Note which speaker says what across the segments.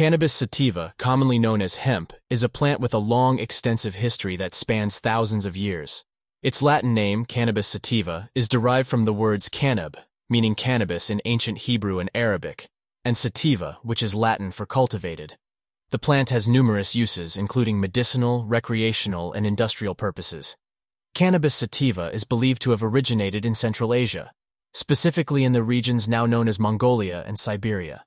Speaker 1: Cannabis sativa, commonly known as hemp, is a plant with a long, extensive history that spans thousands of years. Its Latin name, Cannabis sativa, is derived from the words cannab, meaning cannabis in ancient Hebrew and Arabic, and sativa, which is Latin for cultivated. The plant has numerous uses, including medicinal, recreational, and industrial purposes. Cannabis sativa is believed to have originated in Central Asia, specifically in the regions now known as Mongolia and Siberia.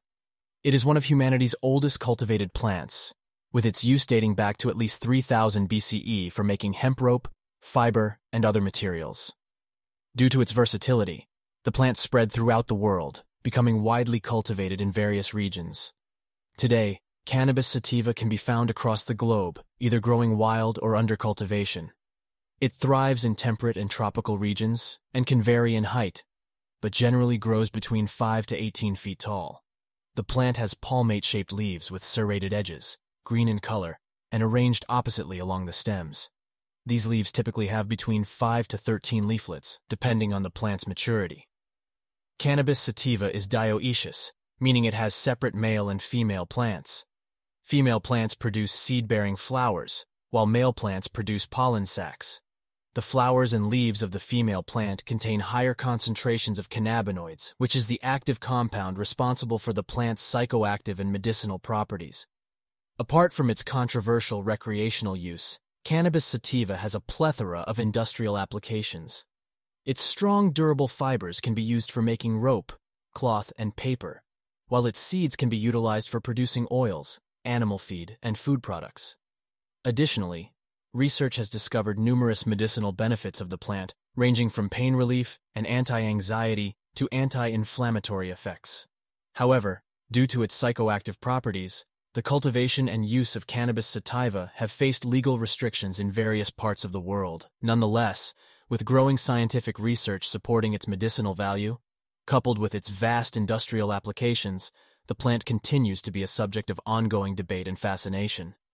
Speaker 1: It is one of humanity's oldest cultivated plants, with its use dating back to at least 3000 BCE for making hemp rope, fiber, and other materials. Due to its versatility, the plant spread throughout the world, becoming widely cultivated in various regions. Today, cannabis sativa can be found across the globe, either growing wild or under cultivation. It thrives in temperate and tropical regions and can vary in height, but generally grows between 5 to 18 feet tall. The plant has palmate-shaped leaves with serrated edges, green in color, and arranged oppositely along the stems. These leaves typically have between 5 to 13 leaflets, depending on the plant's maturity. Cannabis sativa is dioecious, meaning it has separate male and female plants. Female plants produce seed-bearing flowers, while male plants produce pollen sacs. The flowers and leaves of the female plant contain higher concentrations of cannabinoids, which is the active compound responsible for the plant's psychoactive and medicinal properties. Apart from its controversial recreational use, cannabis sativa has a plethora of industrial applications. Its strong, durable fibers can be used for making rope, cloth, and paper, while its seeds can be utilized for producing oils, animal feed, and food products. Additionally, research has discovered numerous medicinal benefits of the plant, ranging from pain relief and anti-anxiety to anti-inflammatory effects. However, due to its psychoactive properties, the cultivation and use of cannabis sativa have faced legal restrictions in various parts of the world. Nonetheless, with growing scientific research supporting its medicinal value, coupled with its vast industrial applications, the plant continues to be a subject of ongoing debate and fascination.